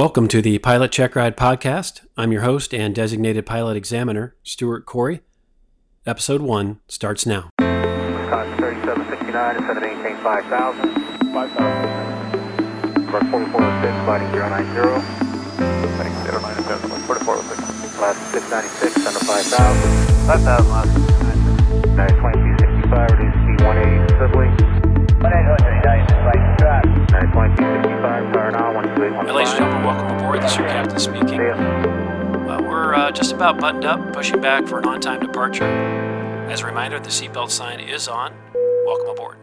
Welcome to the Pilot Check Ride podcast. I'm your host and designated pilot examiner, Stuart Corey. Episode 1 starts now. Wisconsin 3769, instead of maintain 5000. 5000. Number 4406, sliding 090. Heading 090, 4406. Last 696, under 5000. 5000, last 696. 2265, reduce speed 180, Sibley. 2265, fire now, 128, Hey, ladies and gentlemen, welcome aboard. This is your captain speaking. Uh, we're uh, just about buttoned up, pushing back for an on time departure. As a reminder, the seatbelt sign is on. Welcome aboard.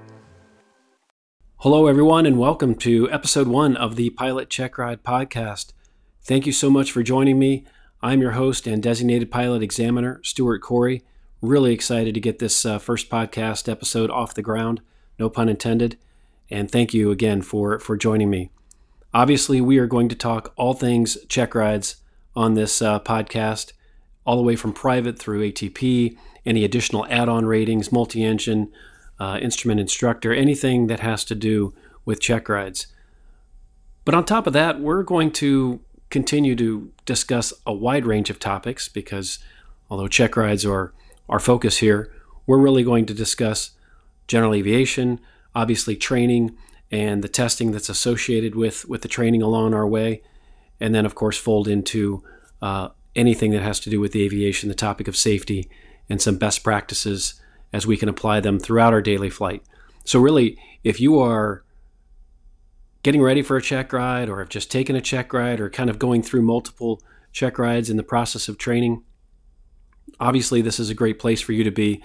Hello, everyone, and welcome to episode one of the Pilot Check Ride podcast. Thank you so much for joining me. I'm your host and designated pilot examiner, Stuart Corey. Really excited to get this uh, first podcast episode off the ground, no pun intended. And thank you again for, for joining me. Obviously, we are going to talk all things check rides on this uh, podcast, all the way from private through ATP, any additional add on ratings, multi engine, uh, instrument instructor, anything that has to do with check rides. But on top of that, we're going to continue to discuss a wide range of topics because although check rides are our focus here, we're really going to discuss general aviation, obviously training and the testing that's associated with with the training along our way, and then of course fold into uh, anything that has to do with the aviation, the topic of safety, and some best practices as we can apply them throughout our daily flight. So really, if you are getting ready for a check ride, or have just taken a check ride, or kind of going through multiple check rides in the process of training, obviously this is a great place for you to be.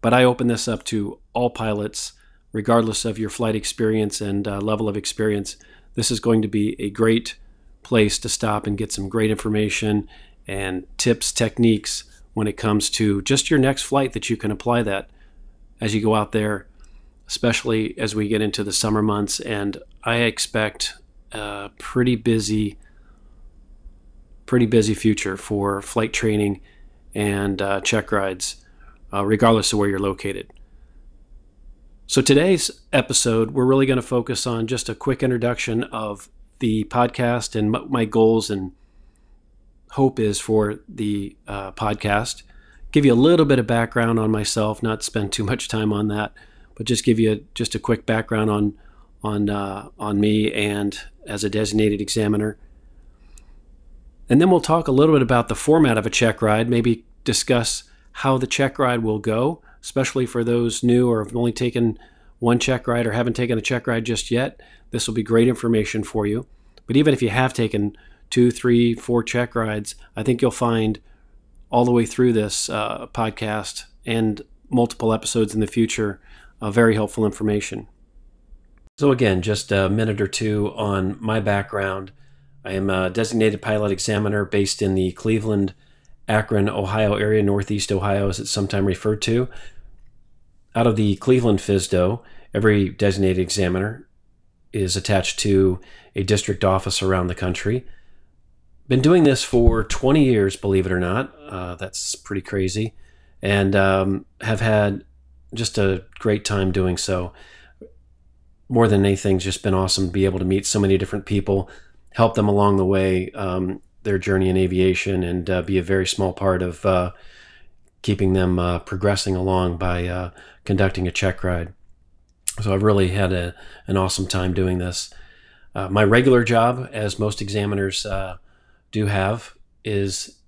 But I open this up to all pilots regardless of your flight experience and uh, level of experience, this is going to be a great place to stop and get some great information and tips, techniques when it comes to just your next flight that you can apply that as you go out there, especially as we get into the summer months. And I expect a pretty busy, pretty busy future for flight training and uh, check rides, uh, regardless of where you're located. So, today's episode, we're really going to focus on just a quick introduction of the podcast and my goals and hope is for the uh, podcast. Give you a little bit of background on myself, not spend too much time on that, but just give you just a quick background on on uh, on me and as a designated examiner. And then we'll talk a little bit about the format of a check ride, maybe discuss how the check ride will go especially for those new or have only taken one check ride or haven't taken a check ride just yet. This will be great information for you. But even if you have taken two, three, four check rides, I think you'll find all the way through this uh, podcast and multiple episodes in the future uh, very helpful information. So, again, just a minute or two on my background. I am a designated pilot examiner based in the Cleveland, Akron, Ohio area, Northeast Ohio, as it's sometimes referred to out of the Cleveland FSDO, every designated examiner is attached to a district office around the country. Been doing this for 20 years, believe it or not. Uh, that's pretty crazy. And um, have had just a great time doing so. More than anything, just been awesome to be able to meet so many different people, help them along the way, um, their journey in aviation, and uh, be a very small part of uh, keeping them uh, progressing along by uh, conducting a check ride. So I've really had a, an awesome time doing this. Uh, my regular job, as most examiners uh, do have, is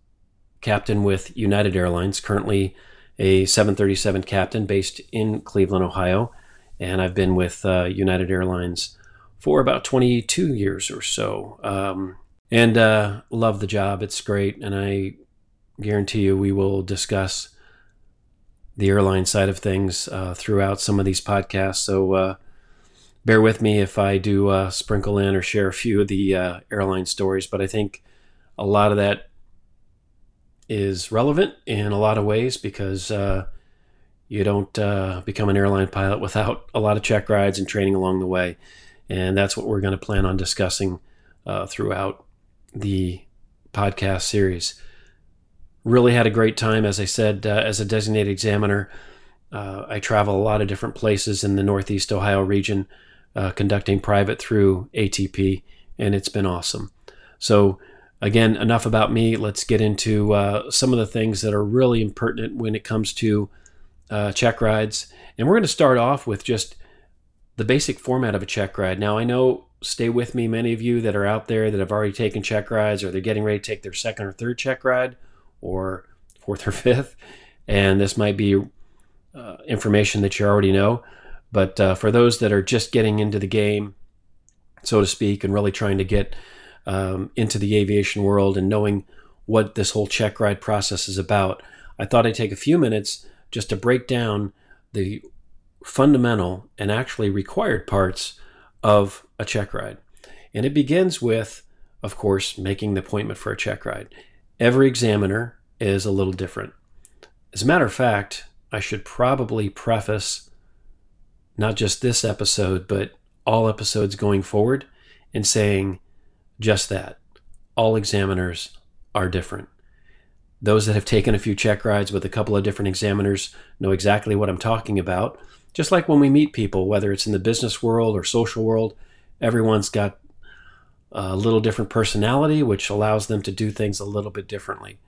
captain with United Airlines, currently a 737 captain based in Cleveland, Ohio. And I've been with uh, United Airlines for about 22 years or so. Um, and uh, love the job. It's great. And I guarantee you we will discuss the airline side of things uh, throughout some of these podcasts. So uh, bear with me if I do uh, sprinkle in or share a few of the uh, airline stories, but I think a lot of that is relevant in a lot of ways because uh, you don't uh, become an airline pilot without a lot of check rides and training along the way. And that's what we're going to plan on discussing throughout the podcast series really had a great time. As I said, uh, as a designated examiner, uh, I travel a lot of different places in the Northeast Ohio region, uh, conducting private through ATP, and it's been awesome. So, again, enough about me. Let's get into uh, some of the things that are really impertinent when it comes to uh, check rides. And we're going to start off with just the basic format of a check ride. Now, I know, stay with me, many of you that are out there that have already taken check rides or they're getting ready to take their second or third check ride or fourth or fifth. And this might be uh, information that you already know. But uh, for those that are just getting into the game, so to speak, and really trying to get um, into the aviation world and knowing what this whole check ride process is about, I thought I'd take a few minutes just to break down the fundamental and actually required parts of a check ride. And it begins with, of course, making the appointment for a check ride. Every examiner is a little different. As a matter of fact, I should probably preface not just this episode, but all episodes going forward in saying just that. All examiners are different. Those that have taken a few check rides with a couple of different examiners know exactly what I'm talking about. Just like when we meet people, whether it's in the business world or social world, everyone's got a little different personality, which allows them to do things a little bit differently.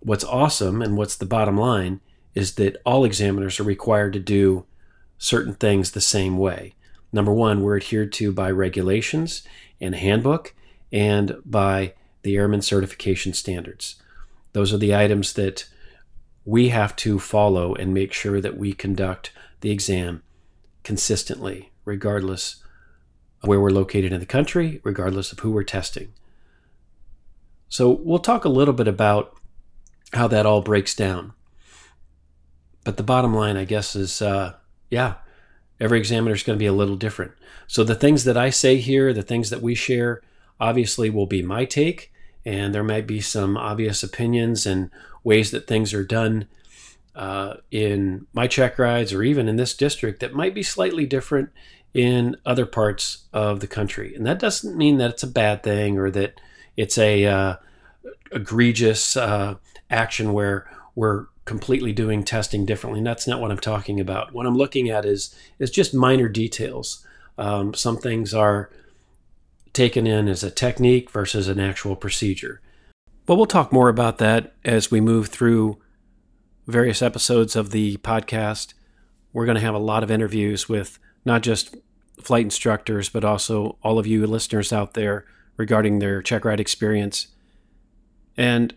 What's awesome and what's the bottom line is that all examiners are required to do certain things the same way. Number one, we're adhered to by regulations and handbook and by the Airman Certification Standards. Those are the items that we have to follow and make sure that we conduct the exam consistently, regardless where we're located in the country, regardless of who we're testing. So, we'll talk a little bit about how that all breaks down. But the bottom line, I guess, is uh, yeah, every examiner is going to be a little different. So, the things that I say here, the things that we share, obviously will be my take and there might be some obvious opinions and ways that things are done uh, in my check rides or even in this district that might be slightly different in other parts of the country. And that doesn't mean that it's a bad thing or that it's a uh, egregious uh, action where we're completely doing testing differently. And that's not what I'm talking about. What I'm looking at is is just minor details. Um, some things are taken in as a technique versus an actual procedure. But we'll talk more about that as we move through various episodes of the podcast. We're going to have a lot of interviews with not just flight instructors, but also all of you listeners out there regarding their check ride experience. And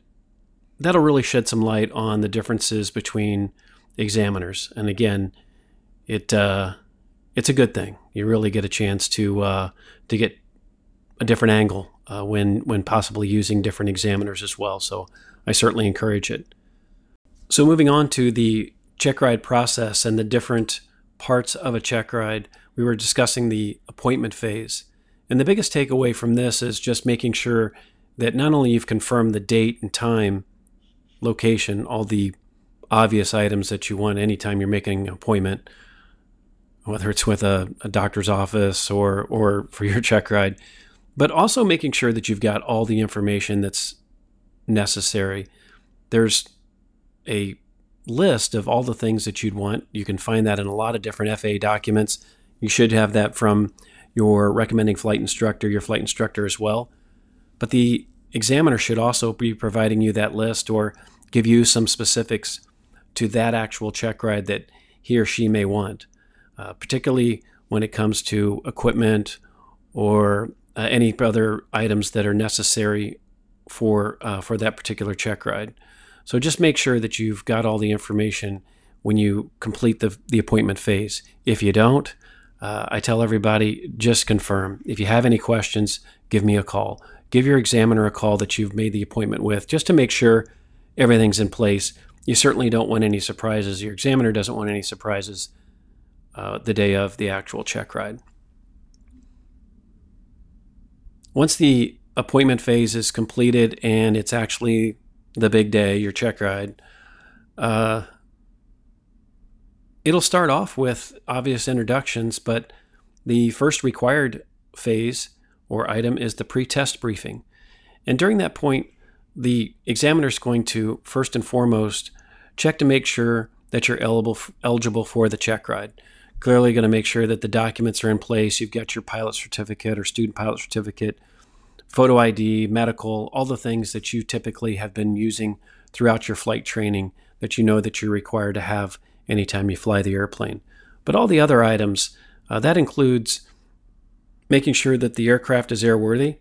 that'll really shed some light on the differences between examiners. And again, it uh, it's a good thing. You really get a chance to uh, to get a different angle uh, when when possibly using different examiners as well. So I certainly encourage it. So moving on to the check ride process and the different parts of a check ride, we were discussing the appointment phase. And the biggest takeaway from this is just making sure that not only you've confirmed the date and time, location, all the obvious items that you want anytime you're making an appointment, whether it's with a, a doctor's office or or for your check ride, but also making sure that you've got all the information that's necessary. There's a list of all the things that you'd want. You can find that in a lot of different FAA documents. You should have that from your recommending flight instructor, your flight instructor as well. But the examiner should also be providing you that list or give you some specifics to that actual check ride that he or she may want, uh, particularly when it comes to equipment or uh, any other items that are necessary for uh, for that particular check ride. So just make sure that you've got all the information when you complete the the appointment phase. If you don't, uh, I tell everybody just confirm. If you have any questions, give me a call. Give your examiner a call that you've made the appointment with, just to make sure everything's in place. You certainly don't want any surprises. Your examiner doesn't want any surprises uh, the day of the actual check ride. Once the appointment phase is completed and it's actually the big day, your check ride, uh, it'll start off with obvious introductions, but the first required phase or item is the pre-test briefing. And during that point, the examiner is going to first and foremost check to make sure that you're eligible eligible for the check ride. Clearly, going to make sure that the documents are in place. You've got your pilot certificate or student pilot certificate, photo ID, medical, all the things that you typically have been using throughout your flight training that you know that you're required to have anytime you fly the airplane. But all the other items, uh, that includes making sure that the aircraft is airworthy,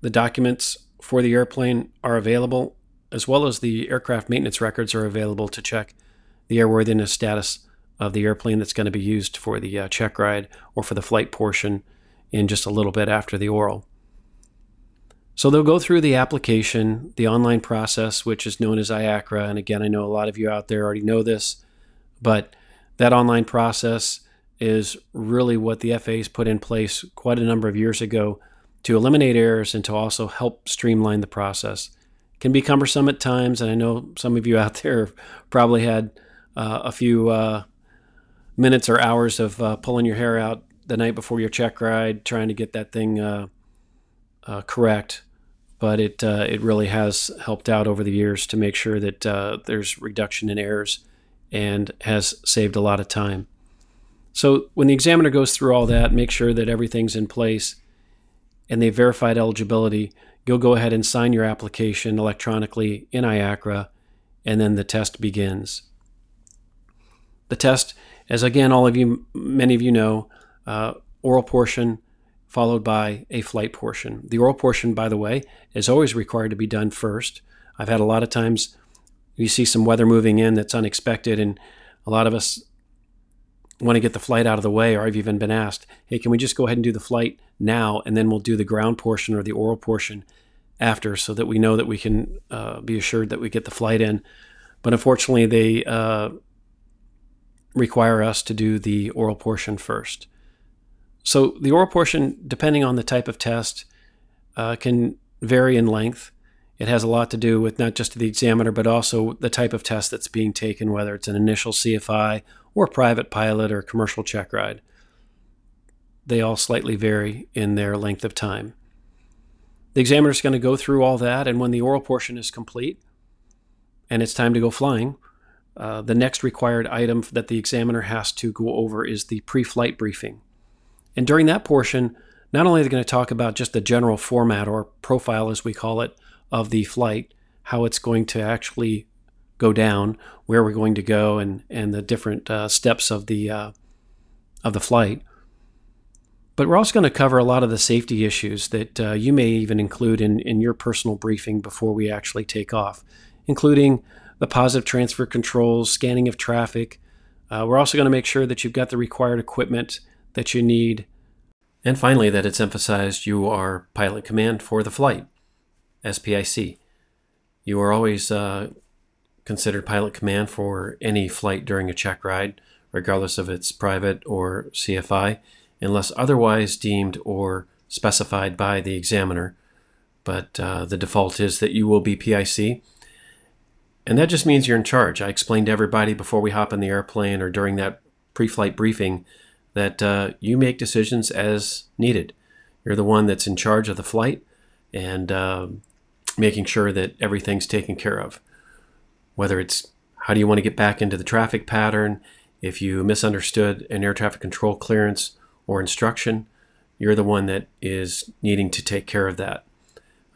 the documents for the airplane are available, as well as the aircraft maintenance records are available to check the airworthiness status of the airplane that's going to be used for the uh, check ride or for the flight portion in just a little bit after the oral. So they'll go through the application, the online process, which is known as IACRA. And again, I know a lot of you out there already know this, but that online process is really what the FAA's put in place quite a number of years ago to eliminate errors and to also help streamline the process. It can be cumbersome at times, and I know some of you out there probably had uh, a few uh, minutes or hours of uh, pulling your hair out the night before your check ride, trying to get that thing uh, uh, correct. But it uh, it really has helped out over the years to make sure that there's reduction in errors and has saved a lot of time. So when the examiner goes through all that, make sure that everything's in place and they've verified eligibility, you'll go ahead and sign your application electronically in IACRA, and then the test begins. The test, as again, all of you, many of you know, uh, oral portion followed by a flight portion. The oral portion, by the way, is always required to be done first. I've had a lot of times you see some weather moving in that's unexpected, and a lot of us want to get the flight out of the way, or I've even been asked, hey, can we just go ahead and do the flight now, and then we'll do the ground portion or the oral portion after, so that we know that we can uh, be assured that we get the flight in. But unfortunately, they uh, require us to do the oral portion first. So the oral portion, depending on the type of test, uh, can vary in length. It has a lot to do with not just the examiner, but also the type of test that's being taken, whether it's an initial CFI or private pilot or commercial check ride. They all slightly vary in their length of time. The examiner is going to go through all that, and when the oral portion is complete and it's time to go flying, uh, the next required item that the examiner has to go over is the pre flight briefing. And during that portion, not only are they going to talk about just the general format or profile, as we call it, of the flight, how it's going to actually go down, where we're going to go, and and the different uh, steps of the uh, of the flight. But we're also going to cover a lot of the safety issues that uh, you may even include in, in your personal briefing before we actually take off, including the positive transfer controls, scanning of traffic. Uh, we're also going to make sure that you've got the required equipment that you need. And finally, that it's emphasized you are pilot command for the flight. SPIC. You are always uh, considered pilot command for any flight during a check ride, regardless of its private or CFI, unless otherwise deemed or specified by the examiner. But uh, the default is that you will be PIC. And that just means you're in charge. I explained to everybody before we hop in the airplane or during that pre flight briefing that uh, you make decisions as needed. You're the one that's in charge of the flight, and uh, making sure that everything's taken care of. Whether it's how do you want to get back into the traffic pattern, if you misunderstood an air traffic control clearance or instruction, you're the one that is needing to take care of that.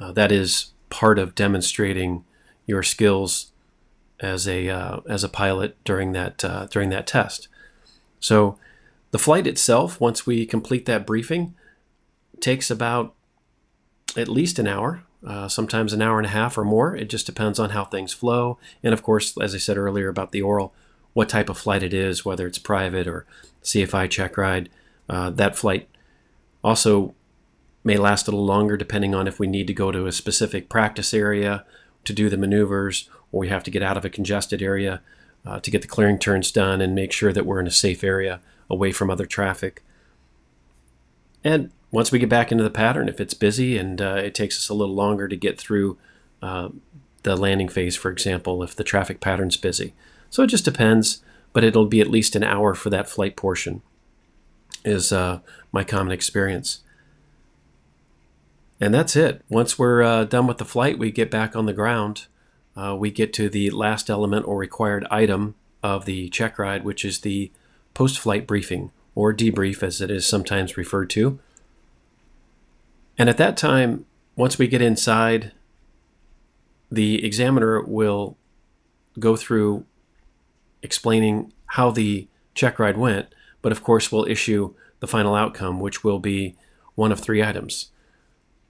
Uh, that is part of demonstrating your skills as a uh, as a pilot during that uh, during that test. So, the flight itself, once we complete that briefing, takes about at least an hour, uh, sometimes an hour and a half or more. It just depends on how things flow. And of course, as I said earlier about the oral, what type of flight it is, whether it's private or CFI check ride. Uh, that flight also may last a little longer depending on if we need to go to a specific practice area to do the maneuvers or we have to get out of a congested area uh, to get the clearing turns done and make sure that we're in a safe area away from other traffic. And once we get back into the pattern, if it's busy and uh, it takes us a little longer to get through uh, the landing phase, for example, if the traffic pattern's busy. So it just depends, but it'll be at least an hour for that flight portion, is uh, my common experience. And that's it. Once we're uh, done with the flight, we get back on the ground. Uh, we get to the last element or required item of the check ride, which is the post flight briefing, or debrief as it is sometimes referred to. And at that time, once we get inside, the examiner will go through explaining how the check ride went, but of course we'll issue the final outcome, which will be one of three items.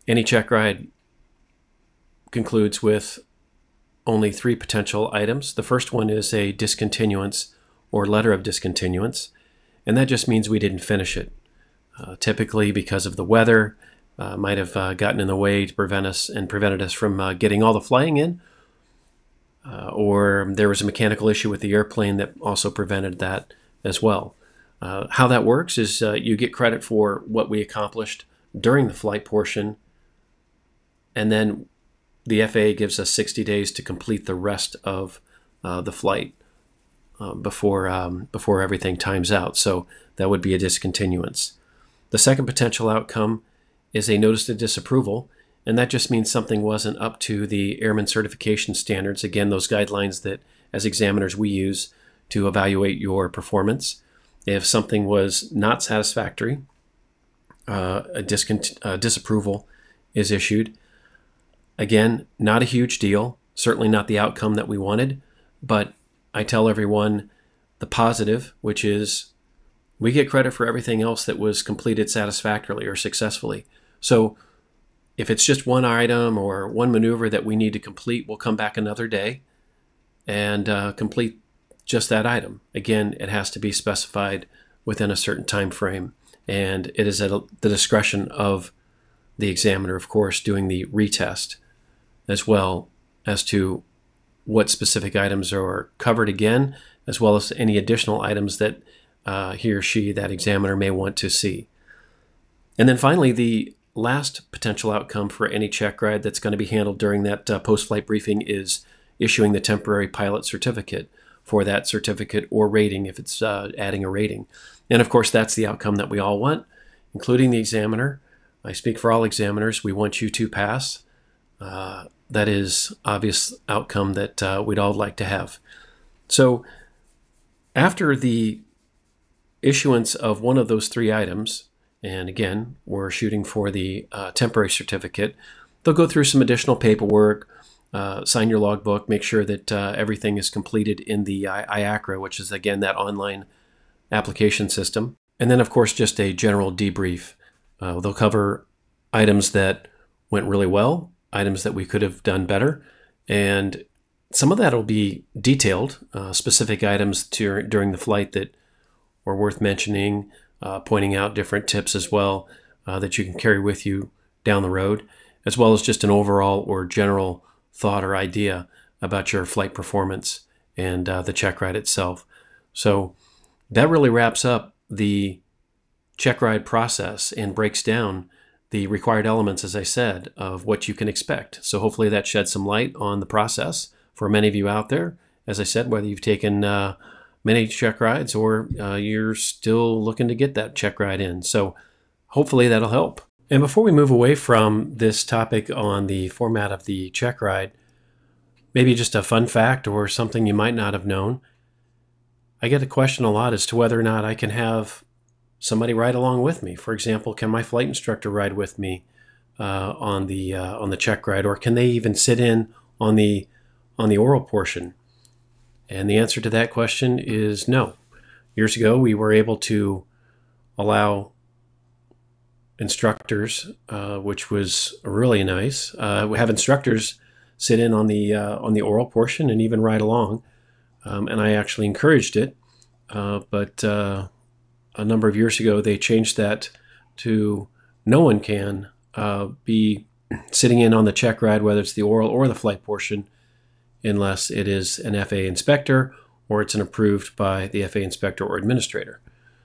Any check ride concludes with only three potential items. The first one is a discontinuance or letter of discontinuance, and that just means we didn't finish it. Uh, typically, because of the weather, uh, might have uh, gotten in the way to prevent us and prevented us from uh, getting all the flying in, uh, or there was a mechanical issue with the airplane that also prevented that as well. Uh, how that works is you get credit for what we accomplished during the flight portion, and then the FAA gives us 60 days to complete the rest of uh, the flight uh, before um, before everything times out. So that would be a discontinuance. The second potential outcome is a notice of disapproval, and that just means something wasn't up to the airman certification standards. Again, those guidelines that as examiners we use to evaluate your performance. If something was not satisfactory, uh, a discont- uh, disapproval is issued. Again, not a huge deal, certainly not the outcome that we wanted, but I tell everyone the positive, which is we get credit for everything else that was completed satisfactorily or successfully. So if it's just one item or one maneuver that we need to complete, we'll come back another day and uh, complete just that item. Again, it has to be specified within a certain time frame, and it is at the discretion of the examiner, of course, doing the retest as well as to what specific items are covered again, as well as any additional items that uh, he or she, that examiner, may want to see. And then finally, the last potential outcome for any check ride that's going to be handled during that uh, post flight briefing is issuing the temporary pilot certificate for that certificate or rating if it's uh, adding a rating. And of course, that's the outcome that we all want, including the examiner. I speak for all examiners. We want you to pass. Uh, that is obvious outcome that uh, we'd all like to have. So after the issuance of one of those three items, and again, we're shooting for the uh, temporary certificate, they'll go through some additional paperwork, uh, sign your logbook, make sure that uh, everything is completed in the IACRA, which is again that online application system. And then, of course, just a general debrief. Uh, they'll cover items that went really well, items that we could have done better. And some of that will be detailed, uh, specific items to, during the flight that were worth mentioning, uh, pointing out different tips as well uh, that you can carry with you down the road, as well as just an overall or general thought or idea about your flight performance and uh, the check ride itself. So that really wraps up the check ride process and breaks down the required elements, as I said, of what you can expect. So hopefully that sheds some light on the process for many of you out there. As I said, whether you've taken many check rides or uh, you're still looking to get that check ride in. So hopefully that'll help. And before we move away from this topic on the format of the check ride, maybe just a fun fact or something you might not have known. I get a question a lot as to whether or not I can have somebody ride along with me. For example, can my flight instructor ride with me uh, on the uh, on the check ride, or can they even sit in on the on the oral portion? And the answer to that question is no. Years ago, we were able to allow instructors, uh, which was really nice. Uh, we have instructors sit in on the uh, on the oral portion and even ride along, um, and I actually encouraged it. Uh, but a number of years ago, they changed that to no one can uh, be sitting in on the check ride, whether it's the oral or the flight portion, unless it is an FAA inspector or it's an approved by the FAA inspector or administrator.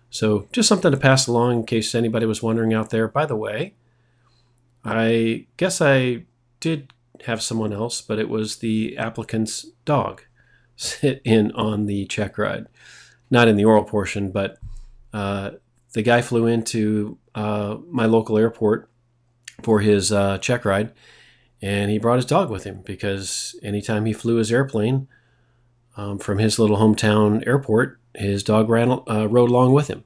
So, just something to pass along in case anybody was wondering out there. By the way, I guess I did have someone else, but it was the applicant's dog sit in on the check ride. Not in the oral portion, but uh, the guy flew into uh, my local airport for his uh, check ride, and he brought his dog with him because anytime he flew his airplane um, from his little hometown airport, his dog ran uh, rode along with him.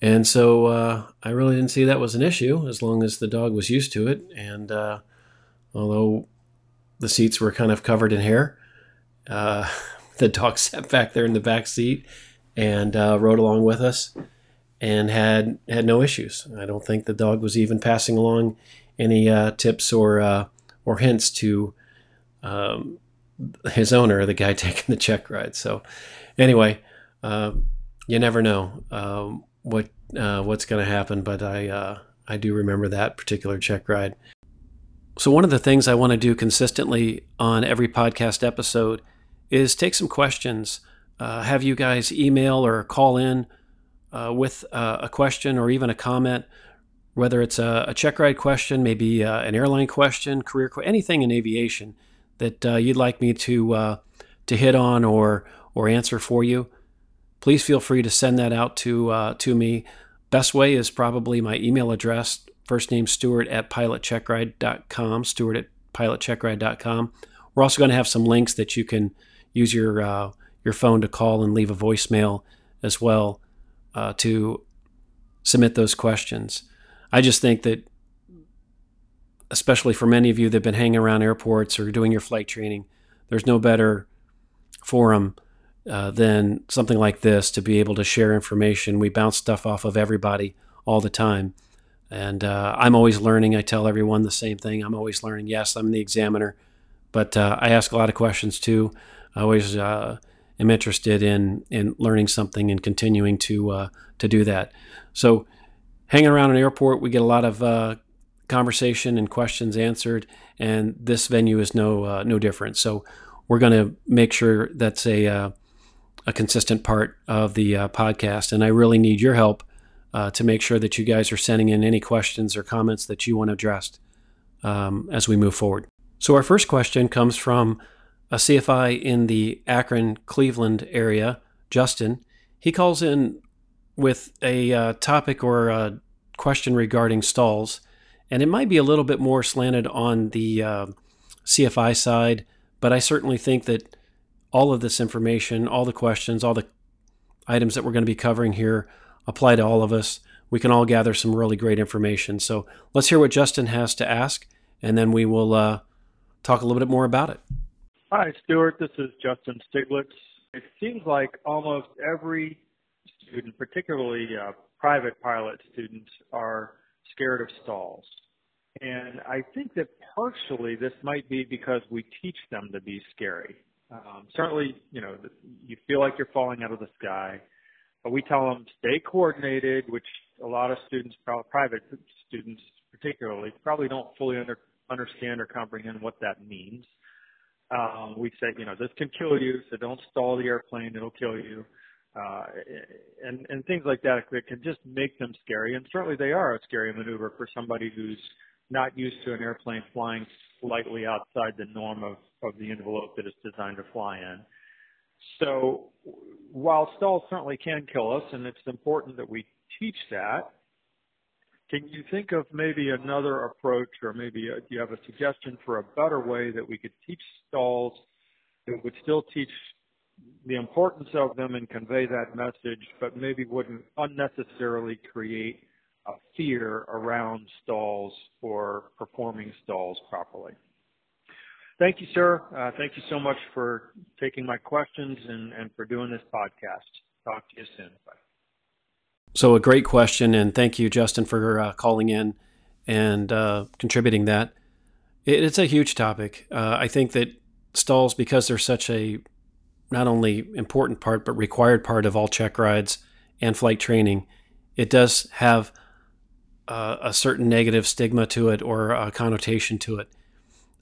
And so uh, I really didn't see that was an issue as long as the dog was used to it. And uh, although the seats were kind of covered in hair, uh, the dog sat back there in the back seat and uh, rode along with us and had had no issues. I don't think the dog was even passing along any uh, tips or uh, or hints to um, his owner, the guy taking the check ride. So anyway, you never know um, what uh, what's going to happen, but I uh, I do remember that particular check ride. So one of the things I want to do consistently on every podcast episode is take some questions, uh, have you guys email or call in uh, with uh, a question or even a comment, whether it's a, a check ride question, maybe uh, an airline question, career anything in aviation that you'd like me to to hit on or or answer for you please feel free to send that out to uh, to me. Best way is probably my email address, first name Stuart at pilotcheckride.com, Stuart at pilotcheckride.com. We're also going to have some links that you can use your uh, your phone to call and leave a voicemail as well uh, to submit those questions. I just think that, especially for many of you that have been hanging around airports or doing your flight training, there's no better forum uh, than something like this to be able to share information. We bounce stuff off of everybody all the time. And uh, I'm always learning. I tell everyone the same thing. I'm always learning. Yes, I'm the examiner, but uh, I ask a lot of questions too. I always uh, am interested in in learning something and continuing to uh, to do that. So, hanging around an airport, we get a lot of uh, conversation and questions answered, and this venue is no no different. So, we're going to make sure that's a a consistent part of the uh, podcast. And I really need your help uh, to make sure that you guys are sending in any questions or comments that you want addressed um, as we move forward. So, our first question comes from a CFI in the Akron Cleveland area, Justin. He calls in with a uh, topic or a question regarding stalls, and it might be a little bit more slanted on the uh, CFI side, but I certainly think that all of this information, all the questions, all the items that we're going to be covering here apply to all of us. We can all gather some really great information. So let's hear what Justin has to ask, and then we will uh, talk a little bit more about it. Hi, Stuart. This is Justin Stiglitz. It seems like almost every student, particularly uh, private pilot students, are scared of stalls. And I think that partially this might be because we teach them to be scary. Um, certainly, you know, you feel like you're falling out of the sky, but we tell them stay coordinated, which a lot of students, private students particularly, probably don't fully under, understand or comprehend what that means. Um, we say, you know, this can kill you, so don't stall the airplane, it'll kill you. Uh, and, and things like that that can just make them scary. And certainly they are a scary maneuver for somebody who's not used to an airplane flying slightly outside the norm of, of the envelope that it's designed to fly in. So while stalls certainly can kill us, and it's important that we teach that, can you think of maybe another approach or maybe a, do you have a suggestion for a better way that we could teach stalls that would still teach the importance of them and convey that message, but maybe wouldn't unnecessarily create a fear around stalls or performing stalls properly. Thank you, sir. Uh, thank you so much for taking my questions and, and for doing this podcast. Talk to you soon. Bye. So, a great question, and thank you, Justin, for uh, calling in and uh, contributing that. It, it's a huge topic. Uh, I think that stalls, because they're such a not only important part but required part of all check rides and flight training, it does have uh, a certain negative stigma to it or a connotation to it.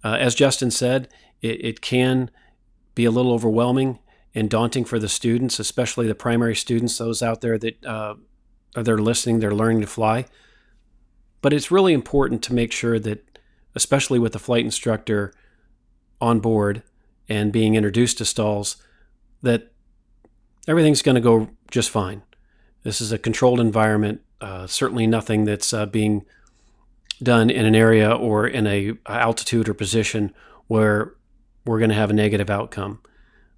Uh, as Justin said, it, it, can be a little overwhelming and daunting for the students, especially the primary students, those out there that uh, are they're listening, they're learning to fly. But it's really important to make sure that, especially with the flight instructor on board and being introduced to stalls, that everything's going to go just fine. This is a controlled environment uh, certainly nothing that's uh, being done in an area or in a altitude or position where we're going to have a negative outcome.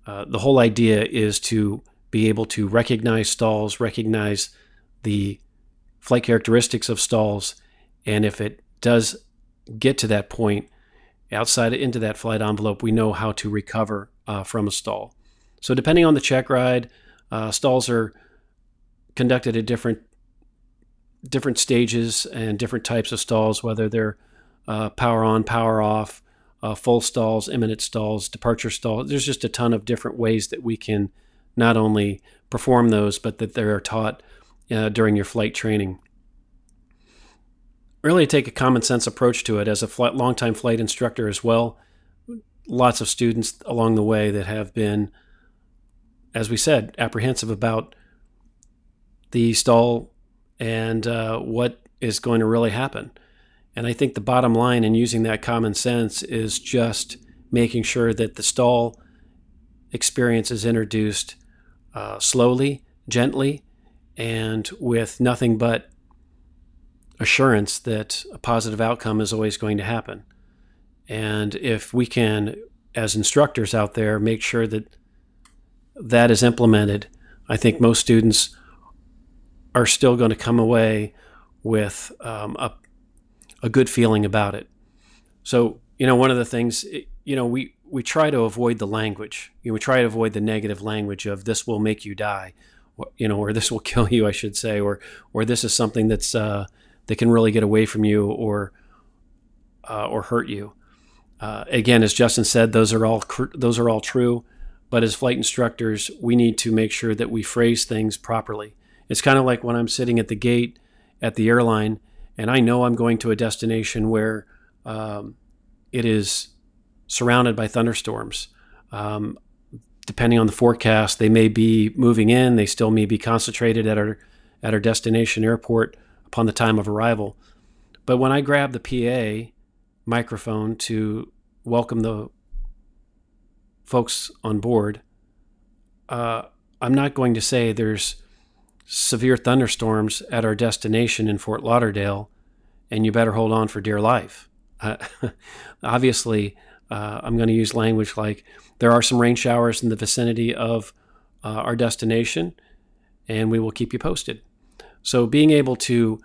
Uh, the whole idea is to be able to recognize stalls, recognize the flight characteristics of stalls, and if it does get to that point outside into that flight envelope, we know how to recover uh, from a stall. So depending on the check ride, uh, stalls are conducted at different different stages and different types of stalls, whether they're uh, power on, power off, uh, full stalls, imminent stalls, departure stalls. There's just a ton of different ways that we can not only perform those, but that they are taught uh, during your flight training. Really take a common sense approach to it as a flight, longtime flight instructor as well. Lots of students along the way that have been, as we said, apprehensive about the stall and uh, what is going to really happen. And I think the bottom line in using that common sense is just making sure that the stall experience is introduced uh, slowly, gently, and with nothing but assurance that a positive outcome is always going to happen. And if we can, as instructors out there, make sure that that is implemented, I think most students are still going to come away with um, a, a good feeling about it. So, you know, one of the things, you know, we, we try to avoid the language. You know, we try to avoid the negative language of this will make you die, or, you know, or this will kill you, I should say, or or this is something that's uh, that can really get away from you or uh, or hurt you. Uh, again, as Justin said, those are all cr- those are all true. But as flight instructors, we need to make sure that we phrase things properly. It's kind of like when I'm sitting at the gate at the airline and I know I'm going to a destination where um, it is surrounded by thunderstorms. Um, depending on the forecast, they may be moving in. They still may be concentrated at our at our destination airport upon the time of arrival. But when I grab the PA microphone to welcome the folks on board, uh, I'm not going to say there's severe thunderstorms at our destination in Fort Lauderdale, and you better hold on for dear life. Uh, obviously, uh, I'm going to use language like there are some rain showers in the vicinity of uh, our destination, and we will keep you posted. So, being able to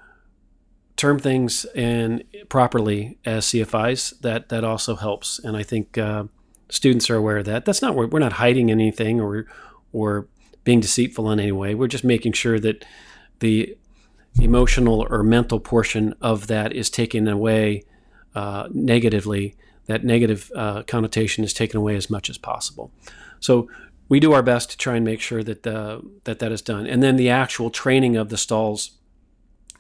term things and properly as CFIs that that also helps, and I think uh, students are aware of that. That's not we're not hiding anything or or being deceitful in any way. We're just making sure that the emotional or mental portion of that is taken away uh, negatively. That negative uh, connotation is taken away as much as possible. So we do our best to try and make sure that uh, that that is done. And then the actual training of the stalls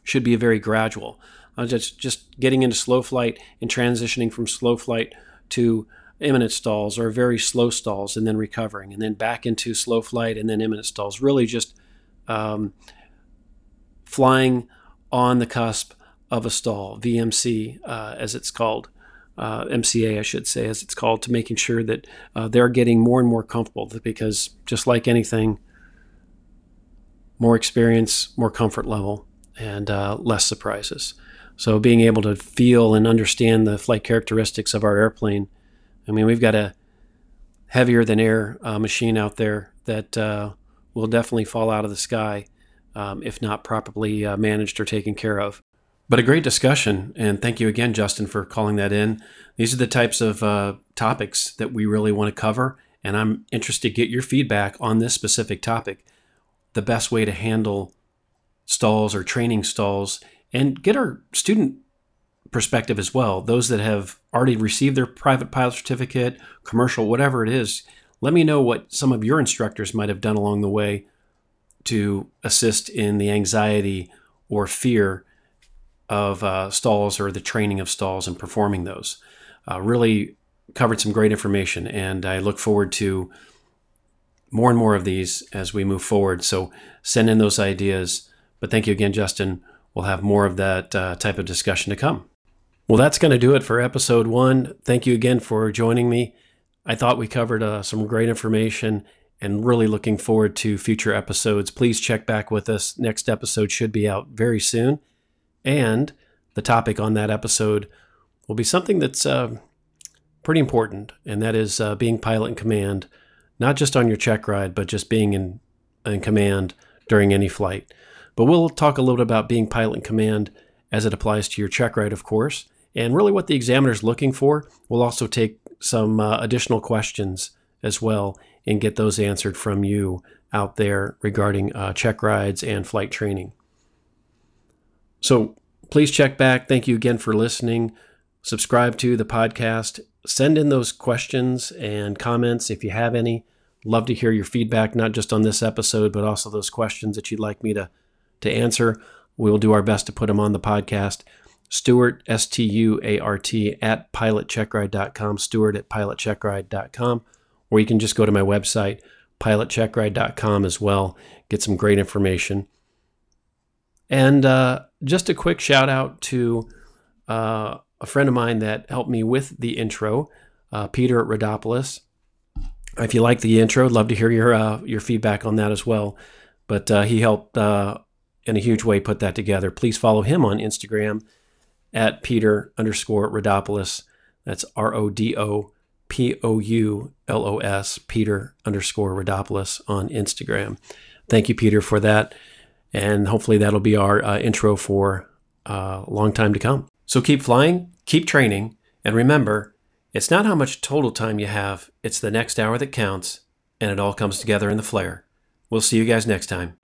should be a very gradual. Uh, just just getting into slow flight and transitioning from slow flight to imminent stalls or very slow stalls and then recovering and then back into slow flight and then imminent stalls. Really just um, flying on the cusp of a stall, VMC uh, as it's called. Uh, MCA, I should say, as it's called, to making sure that uh, they're getting more and more comfortable because just like anything, more experience, more comfort level, and uh, less surprises. So being able to feel and understand the flight characteristics of our airplane I mean, we've got a heavier than air uh, machine out there that uh, will definitely fall out of the sky um, if not properly uh, managed or taken care of. But a great discussion, and thank you again, Justin, for calling that in. These are the types of uh, topics that we really want to cover, and I'm interested to get your feedback on this specific topic. The best way to handle stalls or training stalls, and get our student perspective as well. Those that have already received their private pilot certificate, commercial, whatever it is, let me know what some of your instructors might have done along the way to assist in the anxiety or fear of uh, stalls or the training of stalls and performing those. Uh, really covered some great information, and I look forward to more and more of these as we move forward. So send in those ideas. But thank you again, Justin. We'll have more of that uh, type of discussion to come. Well, that's going to do it for episode one. Thank you again for joining me. I thought we covered uh, some great information and really looking forward to future episodes. Please check back with us. Next episode should be out very soon. And the topic on that episode will be something that's uh, pretty important, and that is uh, being pilot in command, not just on your check ride, but just being in, in command during any flight. But we'll talk a little bit about being pilot in command as it applies to your check ride, of course, and really what the examiner is looking for. We'll also take some uh, additional questions as well and get those answered from you out there regarding uh, check rides and flight training. So please check back. Thank you again for listening. Subscribe to the podcast. Send in those questions and comments if you have any. Love to hear your feedback, not just on this episode, but also those questions that you'd like me to, to answer. We'll do our best to put them on the podcast. Stuart, S T U A R T, at pilotcheckride.com, Stuart at pilotcheckride.com, or you can just go to my website, pilotcheckride.com as well, get some great information. And uh, just a quick shout out to uh, a friend of mine that helped me with the intro, uh, Peter Rodopoulos. If you like the intro, I'd love to hear your uh, your feedback on that as well. But uh, he helped uh, in a huge way put that together. Please follow him on Instagram at Peter underscore Rodopoulos. That's R O D O P O U L O S, Peter underscore Rodopoulos on Instagram. Thank you, Peter, for that. And hopefully that'll be our uh, intro for a uh, long time to come. So keep flying, keep training, and remember, it's not how much total time you have, it's the next hour that counts, and it all comes together in the flare. We'll see you guys next time.